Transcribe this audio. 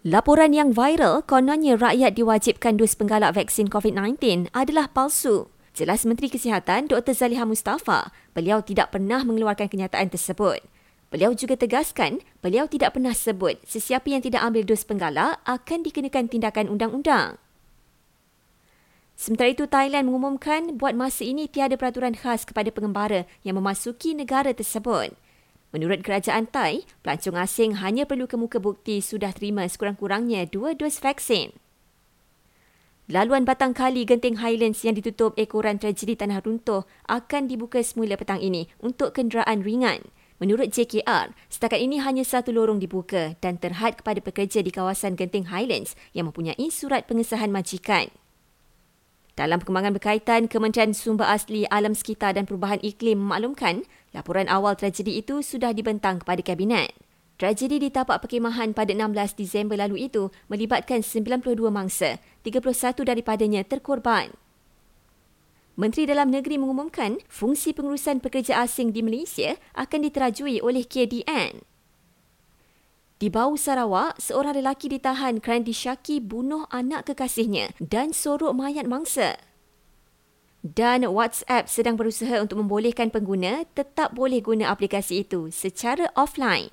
Laporan yang viral kononnya rakyat diwajibkan dos penggalak vaksin COVID-19 adalah palsu. Jelas Menteri Kesihatan Dr. Zaliha Mustafa, beliau tidak pernah mengeluarkan kenyataan tersebut. Beliau juga tegaskan, beliau tidak pernah sebut sesiapa yang tidak ambil dos penggalak akan dikenakan tindakan undang-undang. Sementara itu, Thailand mengumumkan buat masa ini tiada peraturan khas kepada pengembara yang memasuki negara tersebut. Menurut kerajaan Thai, pelancong asing hanya perlu kemuka bukti sudah terima sekurang-kurangnya dua dos vaksin. Laluan batang kali Genting Highlands yang ditutup ekoran tragedi tanah runtuh akan dibuka semula petang ini untuk kenderaan ringan. Menurut JKR, setakat ini hanya satu lorong dibuka dan terhad kepada pekerja di kawasan Genting Highlands yang mempunyai surat pengesahan majikan. Dalam perkembangan berkaitan, Kementerian Sumber Asli Alam Sekitar dan Perubahan Iklim memaklumkan laporan awal tragedi itu sudah dibentang kepada Kabinet. Tragedi di tapak perkemahan pada 16 Disember lalu itu melibatkan 92 mangsa, 31 daripadanya terkorban. Menteri Dalam Negeri mengumumkan fungsi pengurusan pekerja asing di Malaysia akan diterajui oleh KDN. Di Bau Sarawak, seorang lelaki ditahan kerana disyaki bunuh anak kekasihnya dan sorok mayat mangsa. Dan WhatsApp sedang berusaha untuk membolehkan pengguna tetap boleh guna aplikasi itu secara offline.